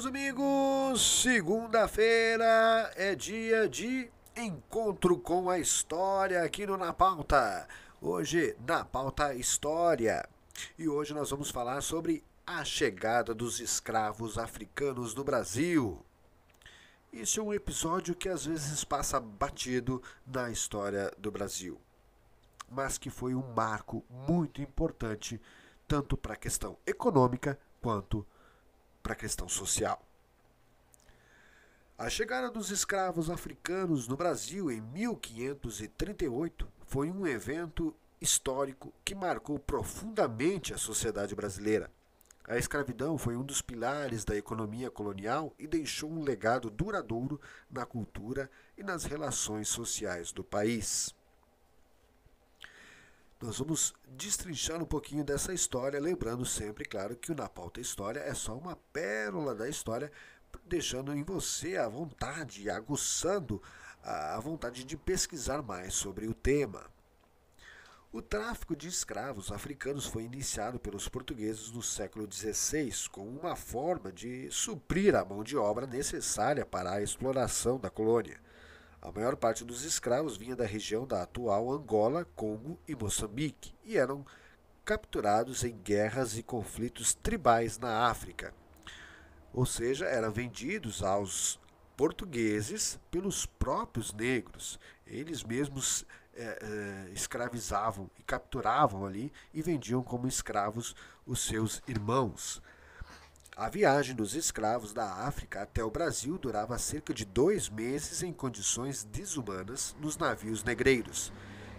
meus amigos! Segunda-feira é dia de encontro com a história aqui no Na Pauta. Hoje, na pauta História. E hoje nós vamos falar sobre a chegada dos escravos africanos no Brasil. Esse é um episódio que às vezes passa batido na história do Brasil, mas que foi um marco muito importante tanto para a questão econômica quanto para a questão social. A chegada dos escravos africanos no Brasil em 1538 foi um evento histórico que marcou profundamente a sociedade brasileira. A escravidão foi um dos pilares da economia colonial e deixou um legado duradouro na cultura e nas relações sociais do país. Nós vamos destrinchar um pouquinho dessa história, lembrando sempre, claro, que o Na Pauta História é só uma pérola da história, deixando em você a vontade, aguçando a vontade de pesquisar mais sobre o tema. O tráfico de escravos africanos foi iniciado pelos portugueses no século XVI como uma forma de suprir a mão de obra necessária para a exploração da colônia. A maior parte dos escravos vinha da região da atual Angola, Congo e Moçambique e eram capturados em guerras e conflitos tribais na África. Ou seja, eram vendidos aos portugueses pelos próprios negros. Eles mesmos é, é, escravizavam e capturavam ali e vendiam como escravos os seus irmãos. A viagem dos escravos da África até o Brasil durava cerca de dois meses em condições desumanas nos navios negreiros.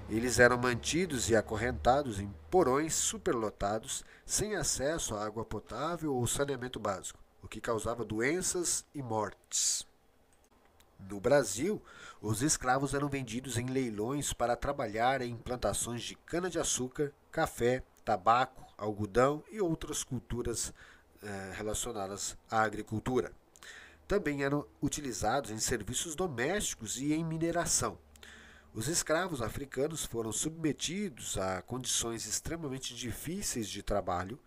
Eles eram mantidos e acorrentados em porões superlotados, sem acesso à água potável ou saneamento básico, o que causava doenças e mortes. No Brasil, os escravos eram vendidos em leilões para trabalhar em plantações de cana-de-açúcar, café, tabaco, algodão e outras culturas eh, relacionadas à agricultura. Também eram utilizados em serviços domésticos e em mineração. Os escravos africanos foram submetidos a condições extremamente difíceis de trabalho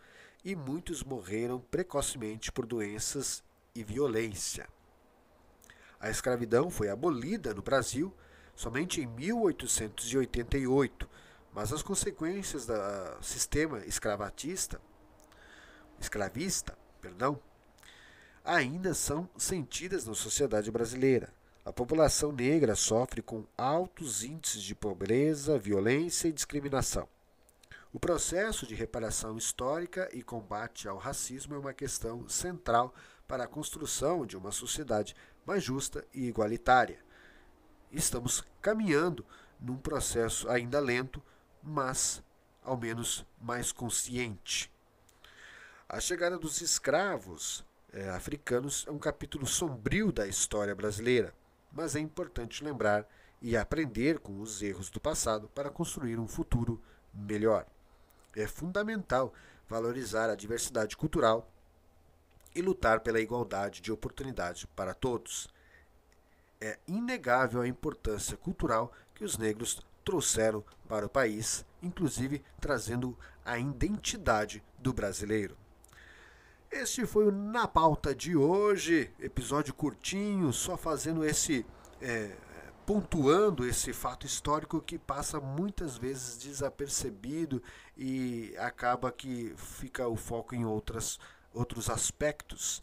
e muitos morreram precocemente por doenças e violência. A escravidão foi abolida no Brasil somente em 1888, mas as consequências do sistema escravatista escravista, perdão, ainda são sentidas na sociedade brasileira. A população negra sofre com altos índices de pobreza, violência e discriminação. O processo de reparação histórica e combate ao racismo é uma questão central para a construção de uma sociedade mais justa e igualitária. Estamos caminhando num processo ainda lento, mas ao menos mais consciente. A chegada dos escravos é, africanos é um capítulo sombrio da história brasileira, mas é importante lembrar e aprender com os erros do passado para construir um futuro melhor. É fundamental valorizar a diversidade cultural e lutar pela igualdade de oportunidade para todos. É inegável a importância cultural que os negros trouxeram para o país, inclusive trazendo a identidade do brasileiro. Este foi o Na Pauta de hoje, episódio curtinho, só fazendo esse. É, pontuando esse fato histórico que passa muitas vezes desapercebido e acaba que fica o foco em outras, outros aspectos.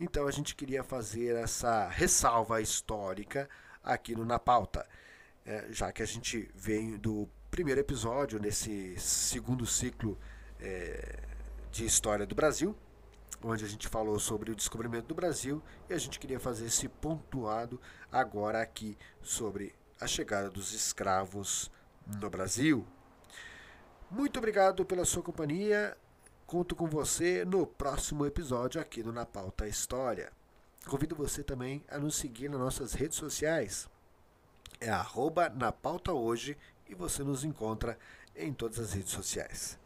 Então a gente queria fazer essa ressalva histórica aqui no Na Pauta, é, já que a gente vem do primeiro episódio nesse segundo ciclo é, de história do Brasil onde a gente falou sobre o descobrimento do Brasil e a gente queria fazer esse pontuado agora aqui sobre a chegada dos escravos no Brasil. Muito obrigado pela sua companhia. Conto com você no próximo episódio aqui no Na Pauta História. Convido você também a nos seguir nas nossas redes sociais. É arroba na pauta hoje e você nos encontra em todas as redes sociais.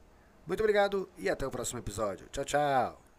Muito obrigado e até o próximo episódio. Tchau, tchau!